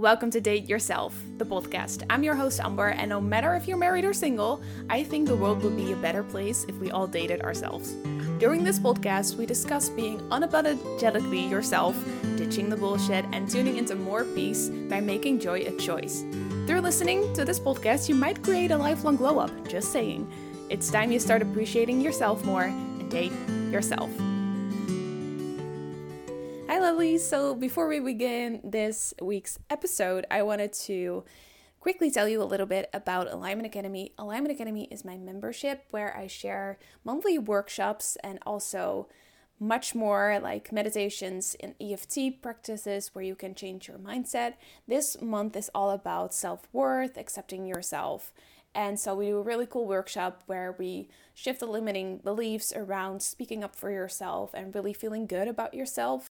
Welcome to Date Yourself, the podcast. I'm your host, Amber, and no matter if you're married or single, I think the world would be a better place if we all dated ourselves. During this podcast, we discuss being unapologetically yourself, ditching the bullshit, and tuning into more peace by making joy a choice. Through listening to this podcast, you might create a lifelong glow up, just saying. It's time you start appreciating yourself more and date yourself. So, before we begin this week's episode, I wanted to quickly tell you a little bit about Alignment Academy. Alignment Academy is my membership where I share monthly workshops and also much more like meditations and EFT practices where you can change your mindset. This month is all about self worth, accepting yourself. And so we do a really cool workshop where we shift the limiting beliefs around speaking up for yourself and really feeling good about yourself.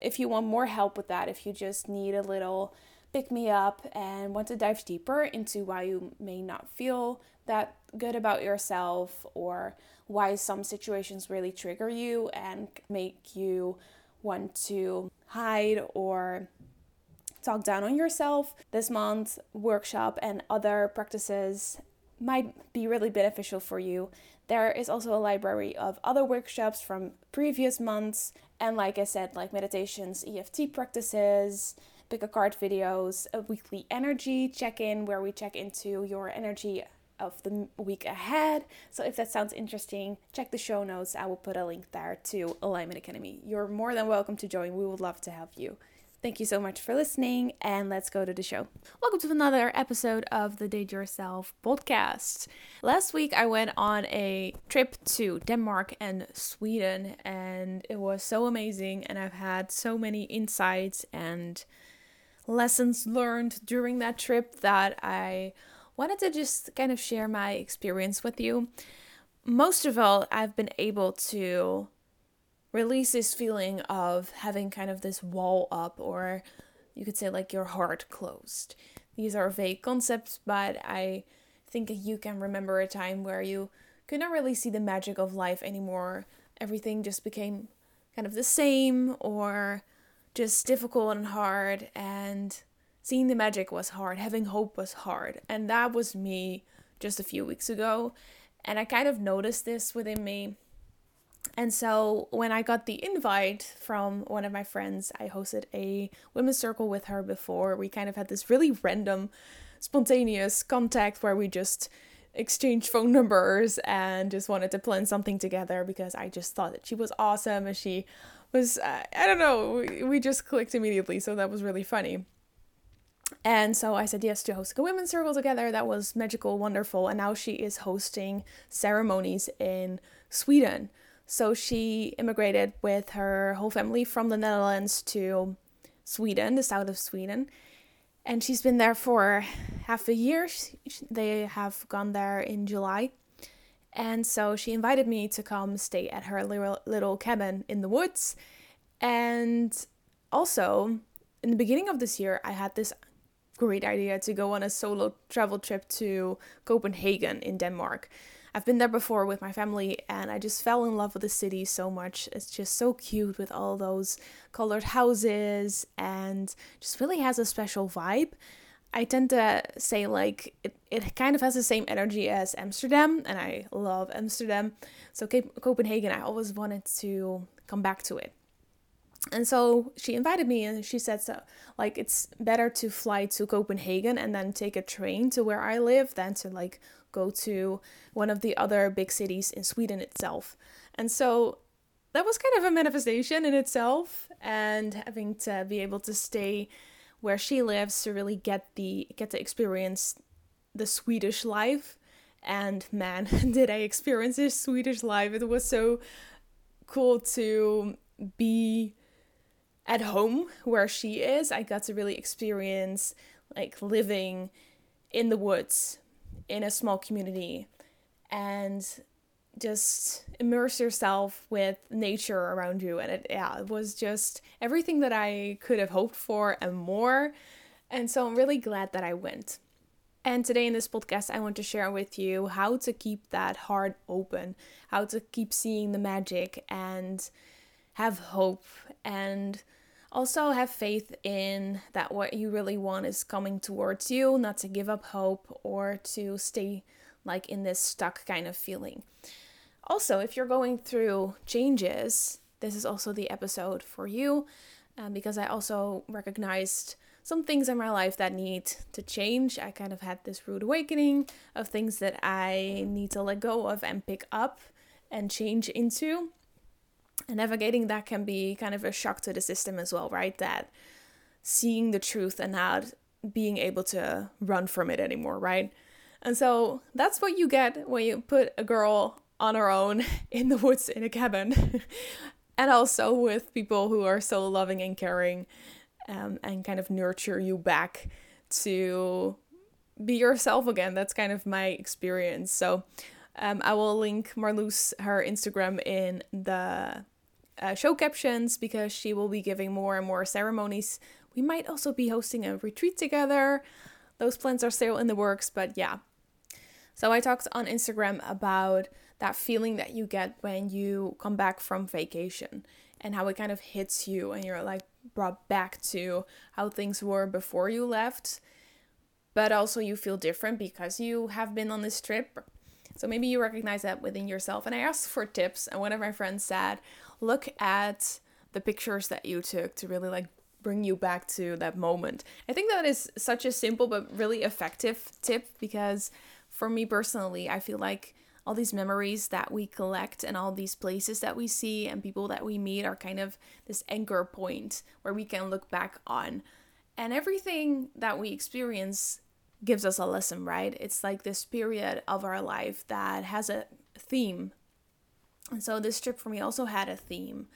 If you want more help with that, if you just need a little pick me up and want to dive deeper into why you may not feel that good about yourself or why some situations really trigger you and make you want to hide or talk down on yourself, this month workshop and other practices might be really beneficial for you. There is also a library of other workshops from previous months, and like I said, like meditations, EFT practices, pick a card videos, a weekly energy check in where we check into your energy of the week ahead. So if that sounds interesting, check the show notes. I will put a link there to Alignment Academy. You're more than welcome to join. We would love to have you. Thank you so much for listening, and let's go to the show. Welcome to another episode of the Date Yourself podcast. Last week, I went on a trip to Denmark and Sweden, and it was so amazing. And I've had so many insights and lessons learned during that trip that I wanted to just kind of share my experience with you. Most of all, I've been able to release this feeling of having kind of this wall up, or you could say like your heart closed. These are vague concepts, but I think you can remember a time where you could not really see the magic of life anymore. Everything just became kind of the same or just difficult and hard, and seeing the magic was hard, having hope was hard. And that was me just a few weeks ago. And I kind of noticed this within me and so when I got the invite from one of my friends, I hosted a women's circle with her before. We kind of had this really random, spontaneous contact where we just exchanged phone numbers and just wanted to plan something together because I just thought that she was awesome and she was, uh, I don't know, we, we just clicked immediately. So that was really funny. And so I said yes to hosting a women's circle together. That was magical, wonderful. And now she is hosting ceremonies in Sweden. So she immigrated with her whole family from the Netherlands to Sweden, the south of Sweden. And she's been there for half a year. They have gone there in July. And so she invited me to come stay at her little, little cabin in the woods. And also, in the beginning of this year, I had this great idea to go on a solo travel trip to Copenhagen in Denmark. I've been there before with my family and I just fell in love with the city so much. It's just so cute with all those colored houses and just really has a special vibe. I tend to say like it, it kind of has the same energy as Amsterdam and I love Amsterdam. So Cape, Copenhagen I always wanted to come back to it. And so she invited me and she said so like it's better to fly to Copenhagen and then take a train to where I live than to like go to one of the other big cities in Sweden itself. And so that was kind of a manifestation in itself and having to be able to stay where she lives to really get the get to experience the Swedish life. And man, did I experience this Swedish life. It was so cool to be at home where she is. I got to really experience like living in the woods in a small community and just immerse yourself with nature around you and it yeah it was just everything that i could have hoped for and more and so i'm really glad that i went and today in this podcast i want to share with you how to keep that heart open how to keep seeing the magic and have hope and Also, have faith in that what you really want is coming towards you, not to give up hope or to stay like in this stuck kind of feeling. Also, if you're going through changes, this is also the episode for you um, because I also recognized some things in my life that need to change. I kind of had this rude awakening of things that I need to let go of and pick up and change into. Navigating that can be kind of a shock to the system as well, right? That seeing the truth and not being able to run from it anymore, right? And so that's what you get when you put a girl on her own in the woods in a cabin. and also with people who are so loving and caring um, and kind of nurture you back to be yourself again. That's kind of my experience. So um, I will link Marloes, her Instagram, in the uh, show captions because she will be giving more and more ceremonies. We might also be hosting a retreat together. Those plans are still in the works, but yeah. So I talked on Instagram about that feeling that you get when you come back from vacation and how it kind of hits you and you're like brought back to how things were before you left. But also you feel different because you have been on this trip. So maybe you recognize that within yourself. And I asked for tips, and one of my friends said, look at the pictures that you took to really like bring you back to that moment. I think that is such a simple but really effective tip because for me personally, I feel like all these memories that we collect and all these places that we see and people that we meet are kind of this anchor point where we can look back on. And everything that we experience gives us a lesson, right? It's like this period of our life that has a theme. And so this trip for me also had a theme.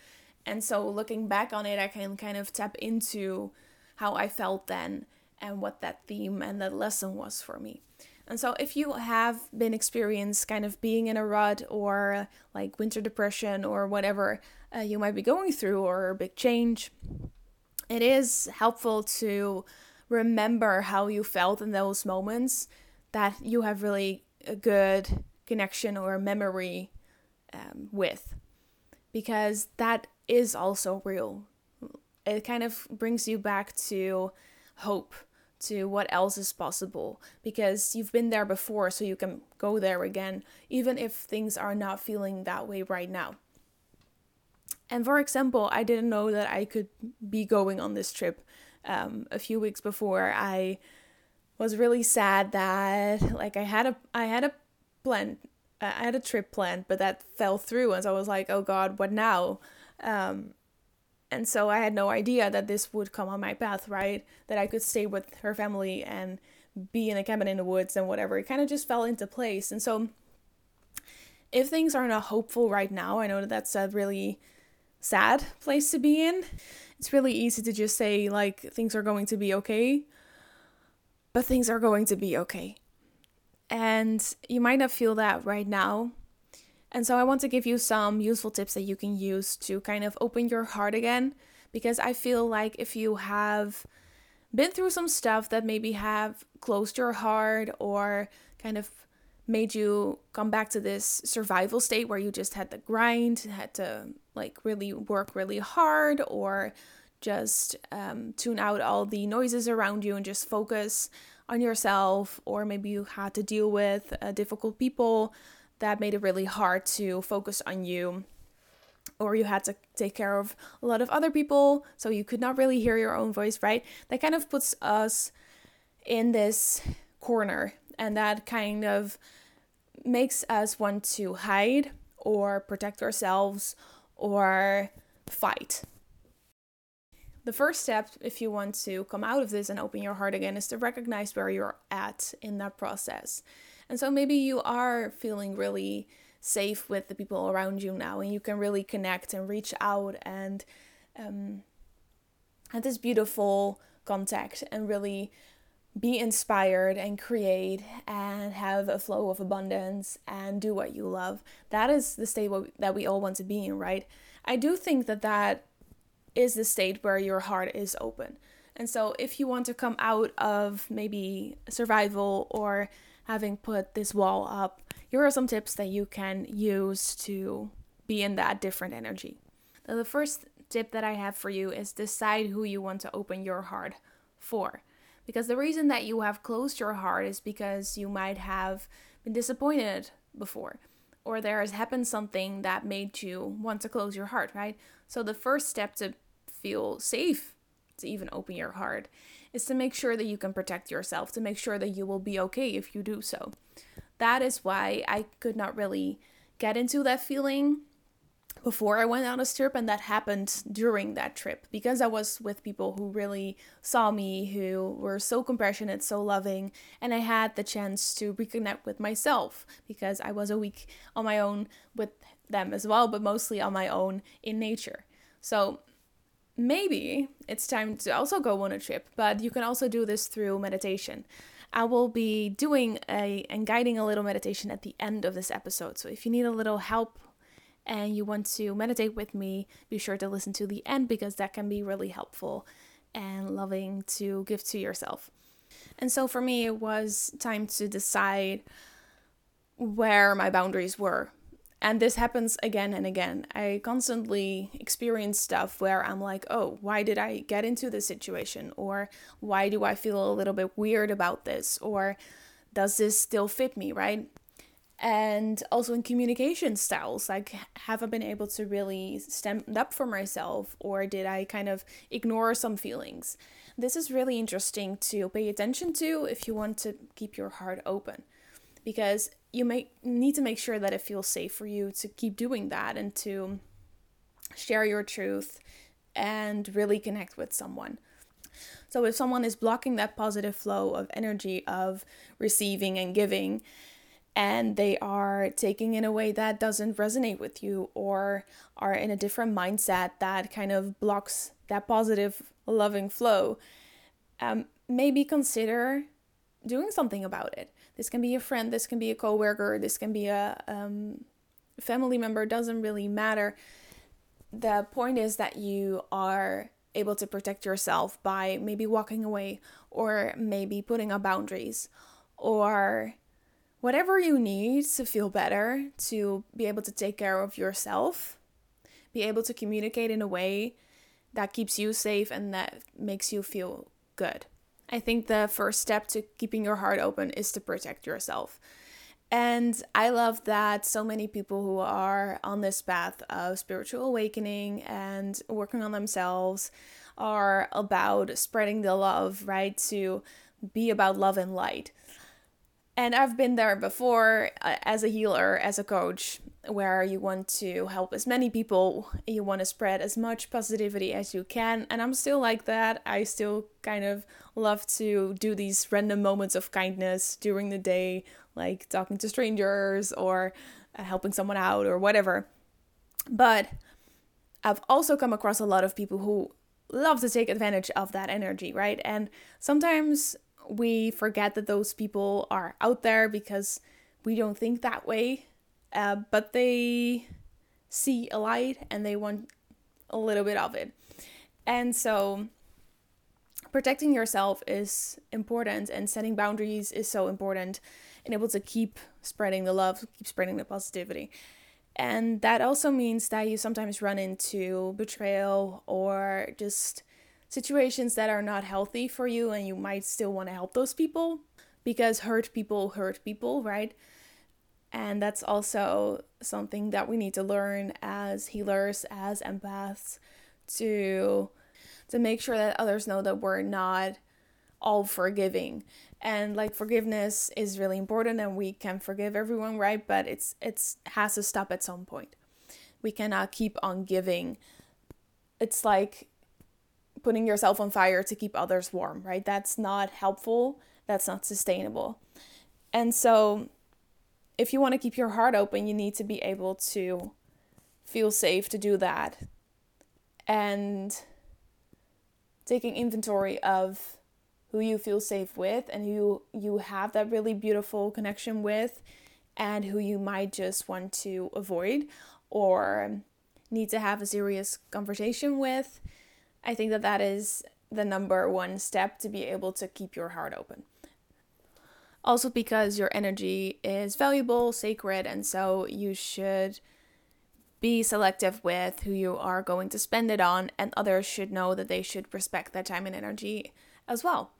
And so looking back on it, I can kind of tap into how I felt then and what that theme and that lesson was for me. And so, if you have been experienced kind of being in a rut or like winter depression or whatever uh, you might be going through or a big change, it is helpful to remember how you felt in those moments that you have really a good connection or memory um, with because that is also real. It kind of brings you back to hope to what else is possible because you've been there before, so you can go there again, even if things are not feeling that way right now. And for example, I didn't know that I could be going on this trip um, a few weeks before. I was really sad that like I had a I had a plan I had a trip planned, but that fell through, and so I was like, oh God, what now? Um, and so I had no idea that this would come on my path, right? That I could stay with her family and be in a cabin in the woods and whatever. It kind of just fell into place. And so if things are not hopeful right now, I know that that's a really sad place to be in. It's really easy to just say, like, things are going to be okay, but things are going to be okay. And you might not feel that right now, and so I want to give you some useful tips that you can use to kind of open your heart again because I feel like if you have been through some stuff that maybe have closed your heart or kind of made you come back to this survival state where you just had to grind, had to like really work really hard or just um, tune out all the noises around you and just focus on yourself, or maybe you had to deal with uh, difficult people that made it really hard to focus on you or you had to take care of a lot of other people so you could not really hear your own voice right? That kind of puts us in this corner and that kind of makes us want to hide or protect ourselves or fight the first step if you want to come out of this and open your heart again is to recognize where you're at in that process and so maybe you are feeling really safe with the people around you now, and you can really connect and reach out and um, have this beautiful contact and really be inspired and create and have a flow of abundance and do what you love. That is the state that we all want to be in, right? I do think that that is the state where your heart is open. And so if you want to come out of maybe survival or having put this wall up, here are some tips that you can use to be in that different energy. Now, the first tip that I have for you is decide who you want to open your heart for. Because the reason that you have closed your heart is because you might have been disappointed before, or there has happened something that made you want to close your heart, right? So the first step to feel safe to even open your heart is to make sure that you can protect yourself, to make sure that you will be okay if you do so. That is why I could not really get into that feeling before I went on a trip, and that happened during that trip because I was with people who really saw me, who were so compassionate, so loving, and I had the chance to reconnect with myself because I was a week on my own with them as well, but mostly on my own in nature. So maybe it's time to also go on a trip, but you can also do this through meditation. I will be doing a and guiding a little meditation at the end of this episode. So if you need a little help and you want to meditate with me, be sure to listen to the end because that can be really helpful and loving to give to yourself. And so for me, it was time to decide where my boundaries were. And this happens again and again. I constantly experience stuff where I'm like, oh, why did I get into this situation? Or why do I feel a little bit weird about this? Or does this still fit me, right? and also in communication styles like have i been able to really stand up for myself or did i kind of ignore some feelings this is really interesting to pay attention to if you want to keep your heart open because you may need to make sure that it feels safe for you to keep doing that and to share your truth and really connect with someone. So if someone is blocking that positive flow of energy of receiving and giving and they are taking in a way that doesn't resonate with you or are in a different mindset that kind of blocks that positive loving flow um, maybe consider doing something about it this can be a friend this can be a coworker this can be a um, family member doesn't really matter the point is that you are able to protect yourself by maybe walking away or maybe putting up boundaries or whatever you need to feel better, to be able to take care of yourself, be able to communicate in a way that keeps you safe and that makes you feel good. I think the first step to keeping your heart open is to protect yourself. And I love that so many people who are on this path of spiritual awakening and working on themselves are about spreading the love, right? To be about love and light. And I've been there before uh, as a healer, as a coach, where you want to help as many people, you want to spread as much positivity as you can. And I'm still like that. I still kind of love to do these random moments of kindness during the day, like talking to strangers or uh, helping someone out or whatever. But I've also come across a lot of people who love to take advantage of that energy, right? And sometimes we forget that those people are out there because we don't think that way. Uh, but they see a light and they want a little bit of it. And so protecting yourself is important and setting boundaries is so important and able to keep spreading the love, keep spreading the positivity. And that also means that you sometimes run into betrayal or just situations that are not healthy for you and you might still want to help those people because hurt people hurt people, right? And that's also something that we need to learn as healers, as empaths to to make sure that others know that we're not all forgiving. And like forgiveness is really important and we can forgive everyone, right? But it's it's has to stop at some point. We cannot keep on giving. It's like putting yourself on fire to keep others warm, right? That's not helpful. That's not sustainable. And so, if you want to keep your heart open, you need to be able to feel safe to do that. And taking inventory of who you feel safe with and who you have that really beautiful connection with and who you might just want to avoid or need to have a serious conversation with I think that that is the number one step to be able to keep your heart open. Also, because your energy is valuable, sacred, and so you should be selective with who you are going to spend it on, and others should know that they should respect that time and energy as well.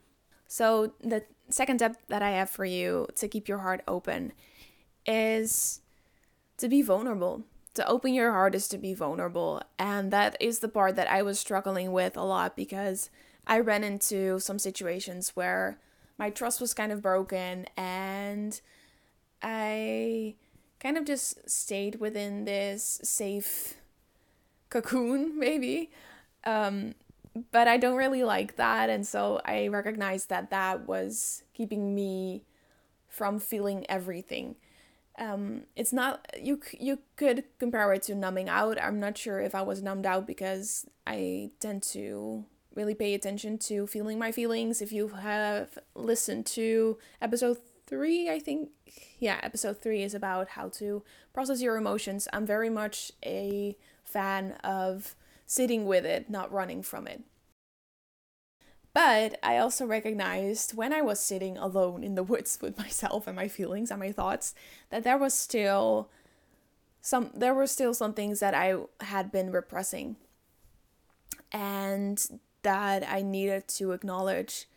So, the second tip that I have for you to keep your heart open is to be vulnerable. To open your heart is to be vulnerable. And that is the part that I was struggling with a lot because I ran into some situations where my trust was kind of broken and I kind of just stayed within this safe cocoon, maybe. Um, but I don't really like that. And so I recognized that that was keeping me from feeling everything. Um, it's not you. You could compare it to numbing out. I'm not sure if I was numbed out because I tend to really pay attention to feeling my feelings. If you have listened to episode three, I think, yeah, episode three is about how to process your emotions. I'm very much a fan of sitting with it, not running from it. But I also recognized when I was sitting alone in the woods with myself and my feelings and my thoughts that there was still some there were still some things that I had been repressing and that I needed to acknowledge.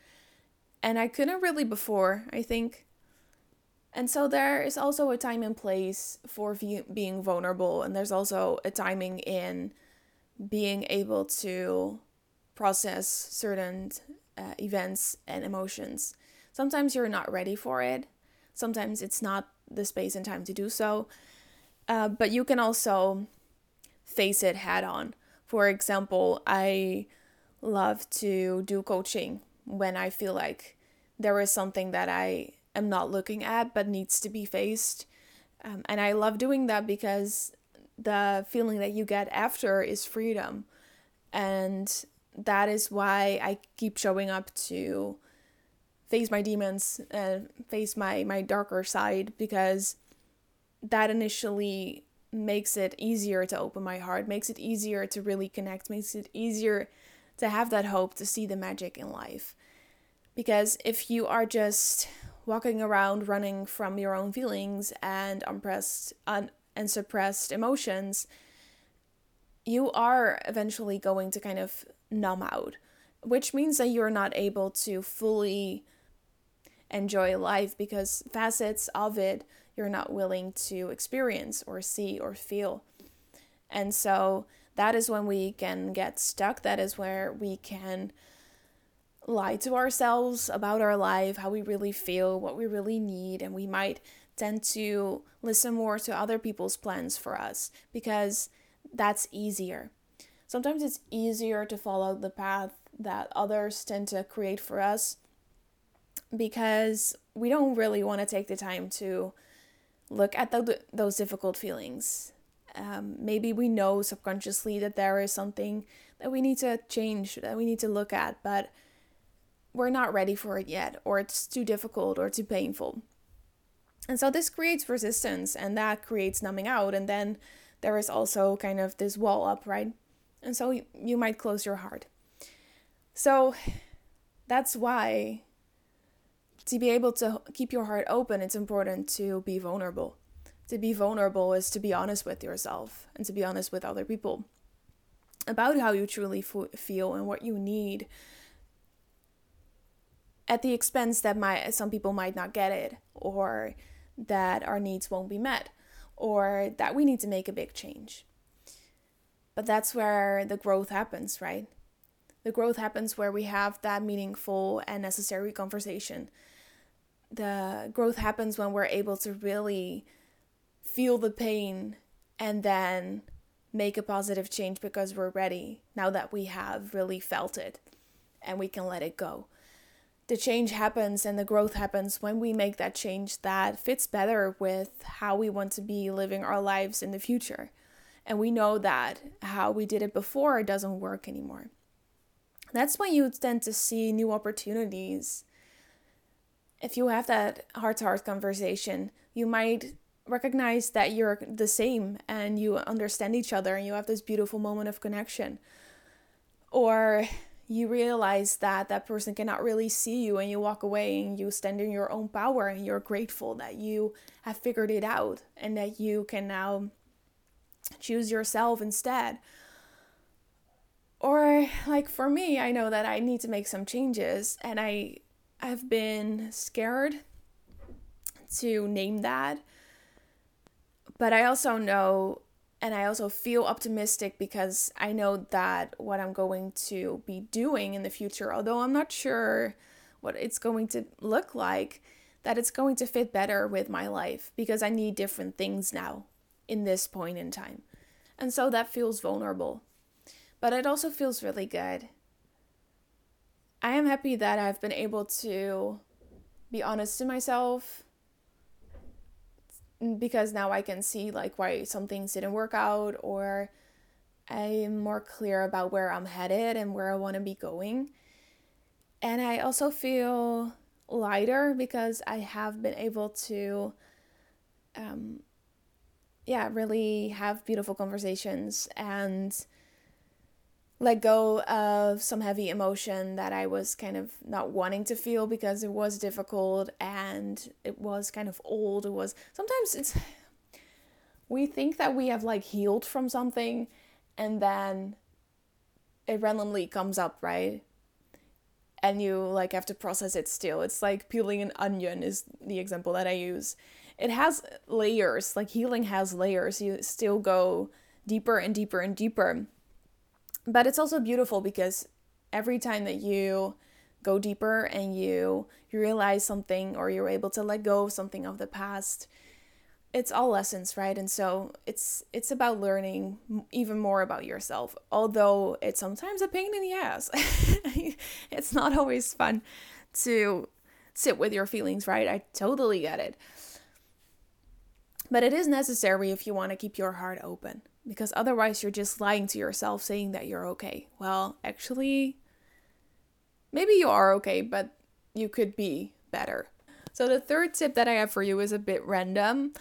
And I couldn't really before, I think. And so there is also a time and place for v- being vulnerable, and there's also a timing in being able to process certain uh, events and emotions. Sometimes you're not ready for it, sometimes it's not the space and time to do so, uh, but you can also face it head on. For example, I love to do coaching when I feel like there is something that I am not looking at but needs to be faced. Um, and I love doing that because the feeling that you get after is freedom. And that is why I keep showing up to face my demons and face my, my darker side because that initially makes it easier to open my heart, makes it easier to really connect, makes it easier to have that hope to see the magic in life. Because if you are just walking around running from your own feelings and unpressed un- and suppressed emotions, you are eventually going to kind of numb out, which means that you're not able to fully enjoy life because facets of it you're not willing to experience or see or feel. And so that is when we can get stuck. That is where we can lie to ourselves about our life, how we really feel, what we really need, and we might tend to listen more to other people's plans for us because that's easier. Sometimes it's easier to follow the path that others tend to create for us because we don't really want to take the time to look at the, those difficult feelings um, maybe we know subconsciously that there is something that we need to change, that we need to look at, but we're not ready for it yet, or it's too difficult or too painful. And so this creates resistance, and that creates numbing out. And then there is also kind of this wall up, right? And so you might close your heart. So that's why to be able to keep your heart open, it's important to be vulnerable to be vulnerable is to be honest with yourself and to be honest with other people about how you truly f- feel and what you need at the expense that my some people might not get it or that our needs won't be met or that we need to make a big change. But that's where the growth happens right? The growth happens where we have that meaningful and necessary conversation. The growth happens when we're able to really feel the pain and then make a positive change because we're ready now that we have really felt it and we can let it go. The change happens and the growth happens when we make that change that fits better with how we want to be living our lives in the future. And we know that how we did it before doesn't work anymore. That's when you tend to see new opportunities. If you have that heart to heart conversation, you might recognize that you're the same and you understand each other and you have this beautiful moment of connection. Or you realize that that person cannot really see you and you walk away and you stand in your own power and you're grateful that you have figured it out and that you can now choose yourself instead. Or like for me, I know that I need to make some changes and I I've been scared to name that. But I also know and I also feel optimistic because I know that what I'm going to be doing in the future, although I'm not sure what it's going to look like, that it's going to fit better with my life because I need different things now in this point in time. And so that feels vulnerable. But it also feels really good. I am happy that I've been able to be honest to myself because now I can see like why some things didn't work out or I'm more clear about where I'm headed and where I want to be going. And I also feel lighter because I have been able to um yeah, really have beautiful conversations and let go of some heavy emotion that I was kind of not wanting to feel because it was difficult and it was kind of old. It was sometimes it's we think that we have like healed from something and then it randomly comes up, right? And you like have to process it still. It's like peeling an onion is the example that I use. It has layers, like healing has layers. You still go deeper and deeper and deeper but it's also beautiful because every time that you go deeper and you you realize something or you're able to let go of something of the past it's all lessons right? And so it's it's about learning even more about yourself although it's sometimes a pain in the ass. It's not always fun to sit with your feelings right? I totally get it. But it is necessary if you want to keep your heart open because otherwise you're just lying to yourself saying that you're okay. Well, actually, maybe you are okay, but you could be better. So, the third tip that I have for you is a bit random,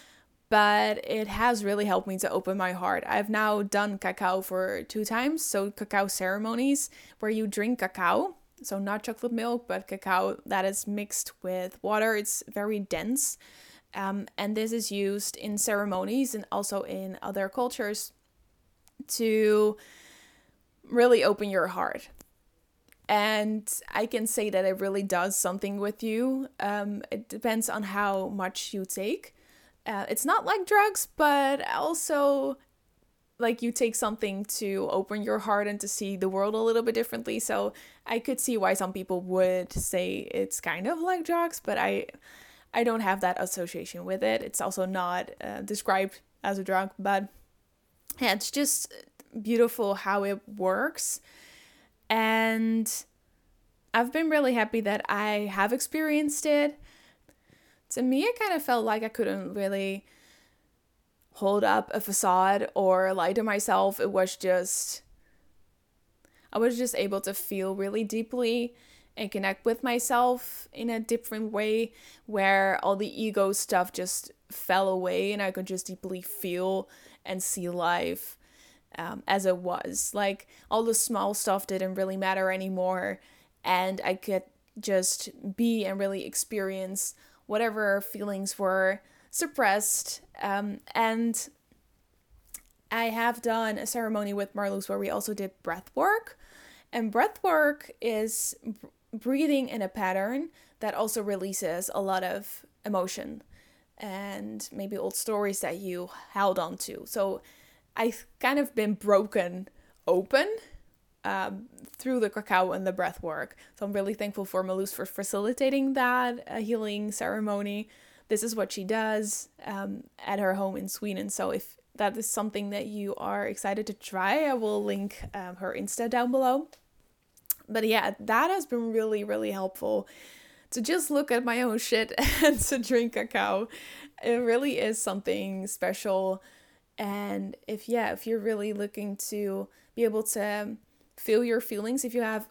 but it has really helped me to open my heart. I've now done cacao for two times, so cacao ceremonies where you drink cacao. So, not chocolate milk, but cacao that is mixed with water. It's very dense. Um, and this is used in ceremonies and also in other cultures to really open your heart. And I can say that it really does something with you. Um, it depends on how much you take. Uh, it's not like drugs, but also like you take something to open your heart and to see the world a little bit differently. So I could see why some people would say it's kind of like drugs, but I I don't have that association with it. It's also not uh, described as a drug, but yeah, it's just beautiful how it works. And I've been really happy that I have experienced it. To me, it kind of felt like I couldn't really hold up a facade or lie to myself. It was just, I was just able to feel really deeply and connect with myself in a different way where all the ego stuff just fell away and I could just deeply feel and see life um, as it was. Like all the small stuff didn't really matter anymore, and I could just be and really experience whatever feelings were suppressed. Um, and I have done a ceremony with Marloes where we also did breath work. And breath work is breathing in a pattern that also releases a lot of emotion and maybe old stories that you held on to. So I've kind of been broken open um, through the cacao and the breath work. So I'm really thankful for Marloes for facilitating that uh, healing ceremony. This is what she does um, at her home in Sweden. So if that is something that you are excited to try, I will link um, her Insta down below but yeah, that has been really, really helpful to just look at my own shit and to drink cacao. It really is something special. And if, yeah, if you're really looking to be able to feel your feelings, if you have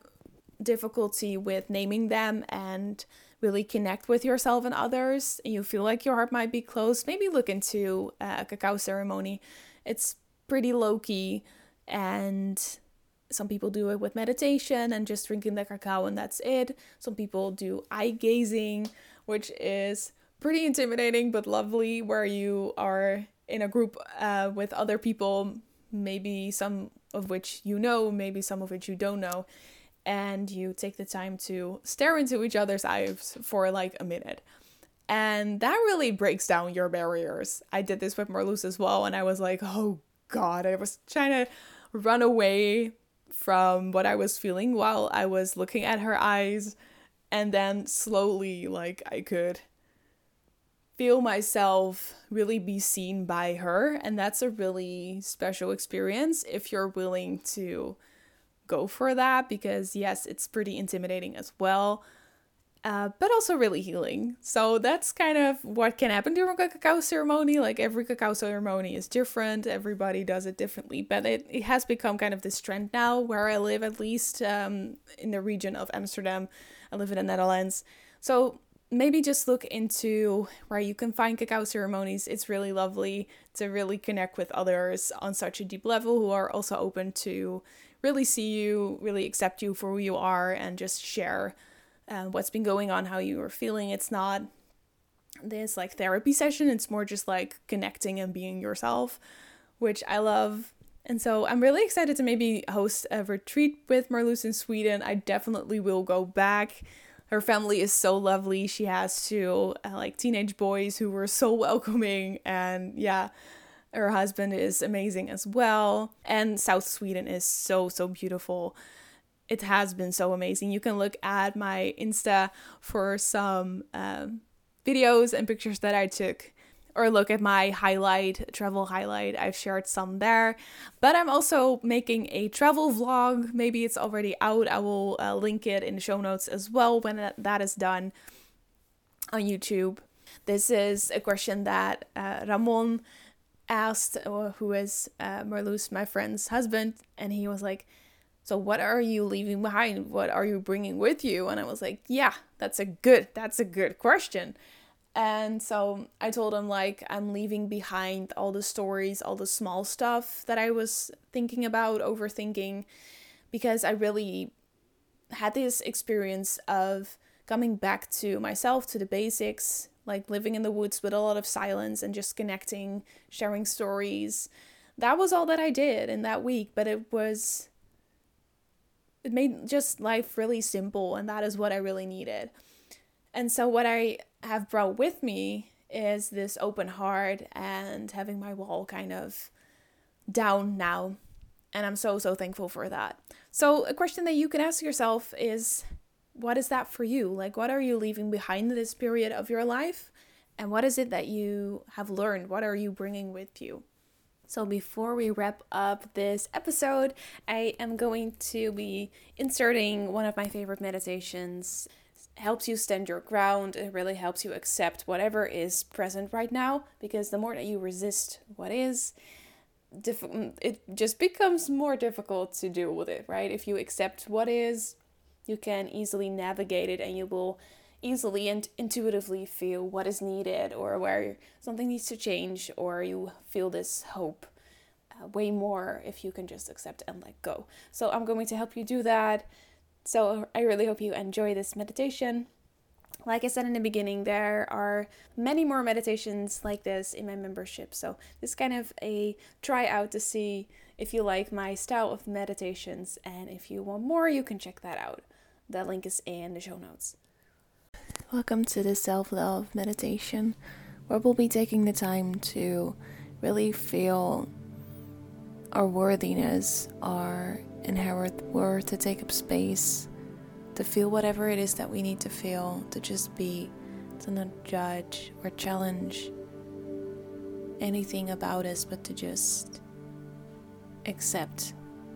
difficulty with naming them and really connect with yourself and others, and you feel like your heart might be closed, maybe look into uh, a cacao ceremony. It's pretty low key and some people do it with meditation and just drinking the cacao and that's it. Some people do eye gazing, which is pretty intimidating but lovely, where you are in a group uh, with other people, maybe some of which you know, maybe some of which you don't know, and you take the time to stare into each other's eyes for like a minute. And that really breaks down your barriers. I did this with Marloes as well, and I was like, oh God, I was trying to run away from what I was feeling while I was looking at her eyes. And then slowly, like, I could feel myself really be seen by her. And that's a really special experience if you're willing to go for that, because yes, it's pretty intimidating as well uh, but also really healing. So that's kind of what can happen during a cacao ceremony. Like every cacao ceremony is different, everybody does it differently, but it, it has become kind of this trend now where I live, at least um, in the region of Amsterdam. I live in the Netherlands. So maybe just look into where you can find cacao ceremonies. It's really lovely to really connect with others on such a deep level who are also open to really see you, really accept you for who you are, and just share uh, what's been going on, how you are feeling. It's not this like therapy session, it's more just like connecting and being yourself, which I love. And so I'm really excited to maybe host a retreat with Marloes in Sweden. I definitely will go back. Her family is so lovely. She has two uh, like teenage boys who were so welcoming and yeah, her husband is amazing as well. And South Sweden is so so beautiful it has been so amazing. You can look at my Insta for some um, videos and pictures that I took, or look at my highlight, travel highlight. I've shared some there. But I'm also making a travel vlog. Maybe it's already out. I will uh, link it in the show notes as well when that is done on YouTube. This is a question that uh, Ramon asked, uh, who is uh, Marloes, my friend's husband, and he was like, so what are you leaving behind? What are you bringing with you? And I was like, yeah, that's a good that's a good question. And so I told him like I'm leaving behind all the stories, all the small stuff that I was thinking about, overthinking because I really had this experience of coming back to myself, to the basics, like living in the woods with a lot of silence and just connecting, sharing stories. That was all that I did in that week, but it was it made just life really simple and that is what I really needed. And so what I have brought with me is this open heart and having my wall kind of down now. And I'm so so thankful for that. So a question that you can ask yourself is what is that for you? Like what are you leaving behind this period of your life? And what is it that you have learned? What are you bringing with you? So, before we wrap up this episode, I am going to be inserting one of my favorite meditations. It helps you stand your ground, it really helps you accept whatever is present right now because the more that you resist what is, diff- it just becomes more difficult to deal with it, right? If you accept what is, you can easily navigate it and you will easily and intuitively feel what is needed or where something needs to change or you feel this hope uh, way more if you can just accept and let go. So I'm going to help you do that. So I really hope you enjoy this meditation. Like I said in the beginning, there are many more meditations like this in my membership. So this is kind of a try out to see if you like my style of meditations and if you want more, you can check that out. The link is in the show notes. Welcome to the self love meditation, where we'll be taking the time to really feel our worthiness, our inherent worth to take up space, to feel whatever it is that we need to feel, to just be, to not judge or challenge anything about us, but to just accept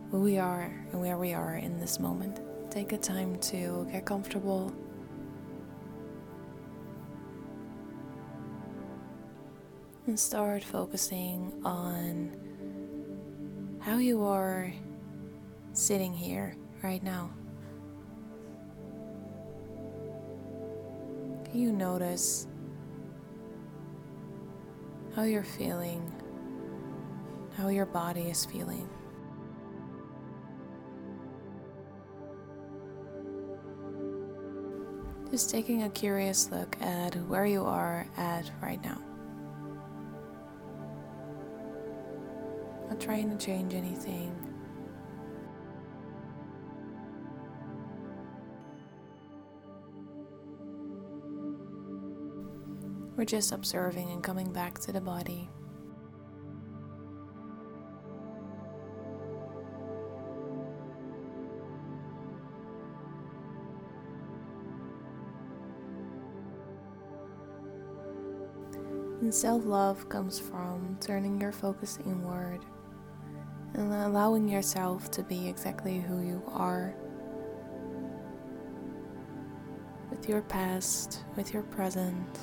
who we are and where we are in this moment. Take the time to get comfortable and start focusing on how you are sitting here right now. Can you notice how you're feeling, how your body is feeling? Just taking a curious look at where you are at right now. Not trying to change anything. We're just observing and coming back to the body. And self love comes from turning your focus inward and allowing yourself to be exactly who you are with your past, with your present.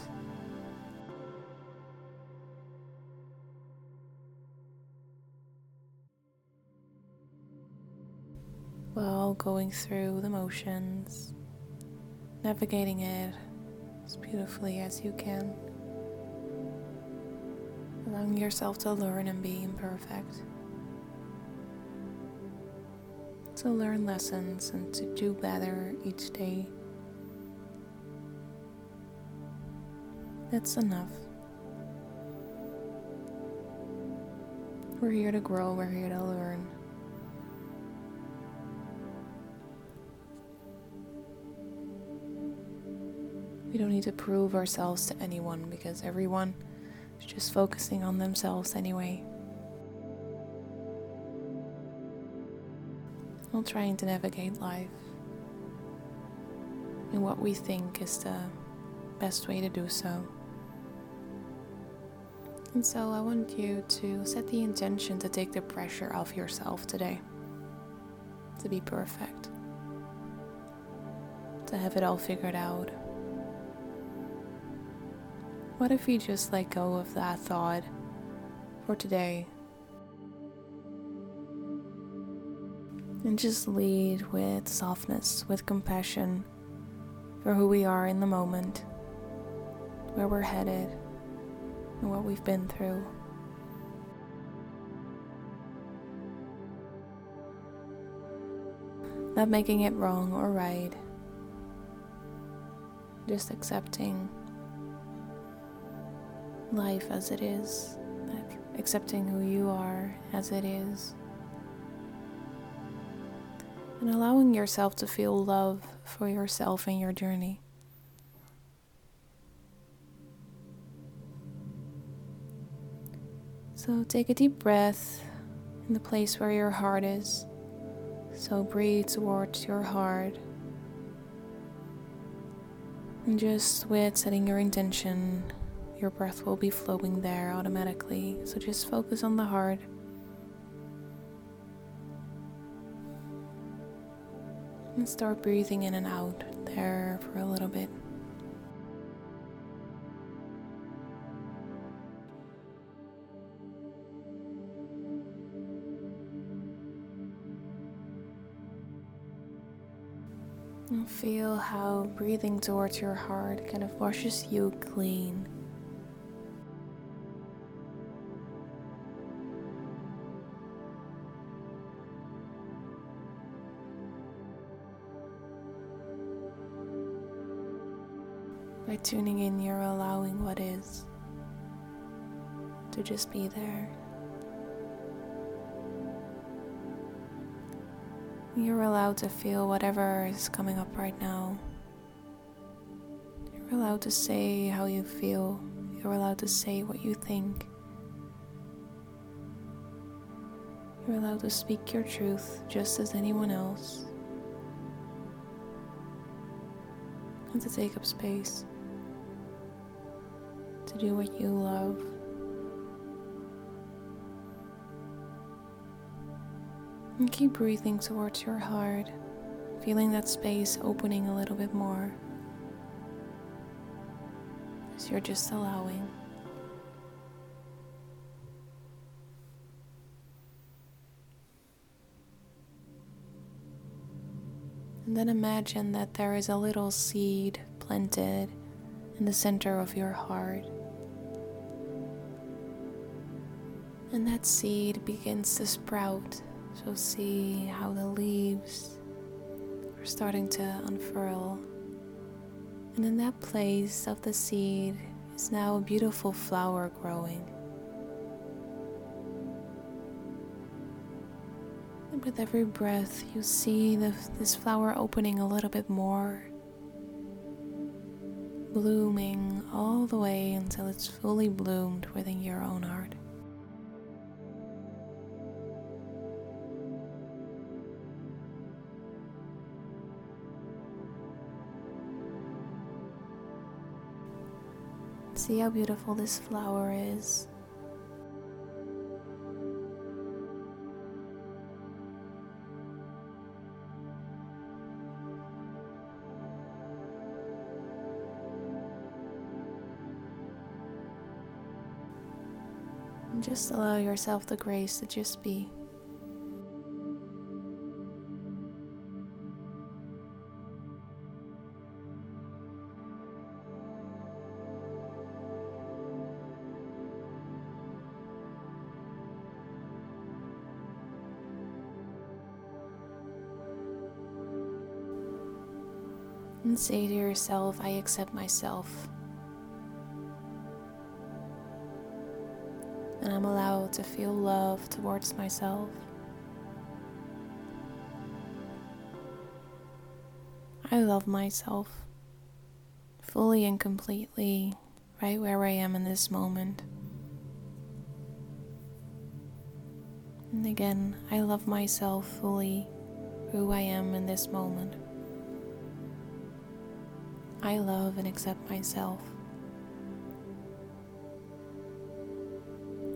While going through the motions, navigating it as beautifully as you can allowing yourself to learn and be imperfect. To learn lessons and to do better each day. That's enough. We're here to grow, we're here to learn. We don't need to prove ourselves to anyone because everyone is just focusing on themselves anyway. While trying to navigate life in what we think is the best way to do so. And so I want you to set the intention to take the pressure off yourself today. To be perfect. To have it all figured out what if you just let go of that thought for today? And just lead with softness, with compassion for who we are in the moment, where we're headed, and what we've been through. Not making it wrong or right, just accepting life as it is, accepting who you are as it is, and allowing yourself to feel love for yourself and your journey. So take a deep breath in the place where your heart is. So breathe towards your heart. And just with setting your intention your breath will be flowing there automatically. So just focus on the heart. Start breathing in and out there for a little bit. And feel how breathing towards your heart kind of washes you clean. By tuning in, you're allowing what is to just be there. You're allowed to feel whatever is coming up right now. You're allowed to say how you feel. You're allowed to say what you think. You're allowed to speak your truth just as anyone else. And to take up space to do what you love. And keep breathing towards your heart, feeling that space opening a little bit more as you're just allowing. And then imagine that there is a little seed planted in the center of your heart. And that seed begins to sprout. So see how the leaves are starting to unfurl. And in that place of the seed is now a beautiful flower growing. with every breath, you see the, this flower opening a little bit more, blooming all the way until it's fully bloomed within your own heart. See how beautiful this flower is. Just allow yourself the grace to just be. Say to yourself, I accept myself. And I'm allowed to feel love towards myself. I love myself fully and completely, right where I am in this moment. And again, I love myself fully who I am in this moment. I love and accept myself.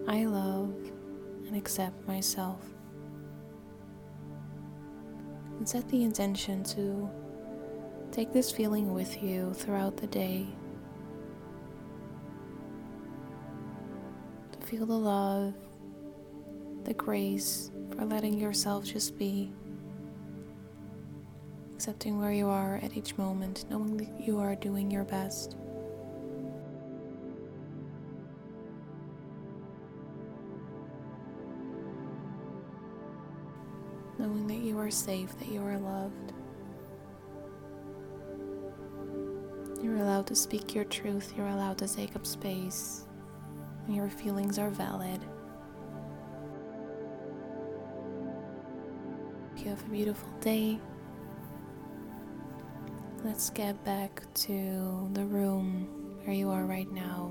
I love and accept myself. And set the intention to take this feeling with you throughout the day. To feel the love, the grace for letting yourself just be accepting where you are at each moment, knowing that you are doing your best. Knowing that you are safe, that you are loved. You're allowed to speak your truth, you're allowed to take up space, your feelings are valid. You have a beautiful day let's get back to the room where you are right now.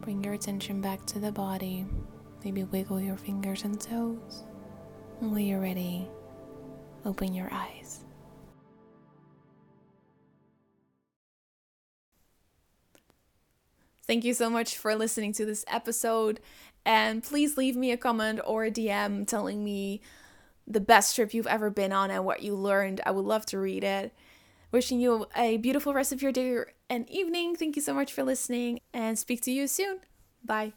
Bring your attention back to the body. Maybe wiggle your fingers and toes. When you're ready, open your eyes. Thank you so much for listening to this episode. And please leave me a comment or a DM telling me the best trip you've ever been on and what you learned. I would love to read it. Wishing you a beautiful rest of your day and evening. Thank you so much for listening and speak to you soon. Bye.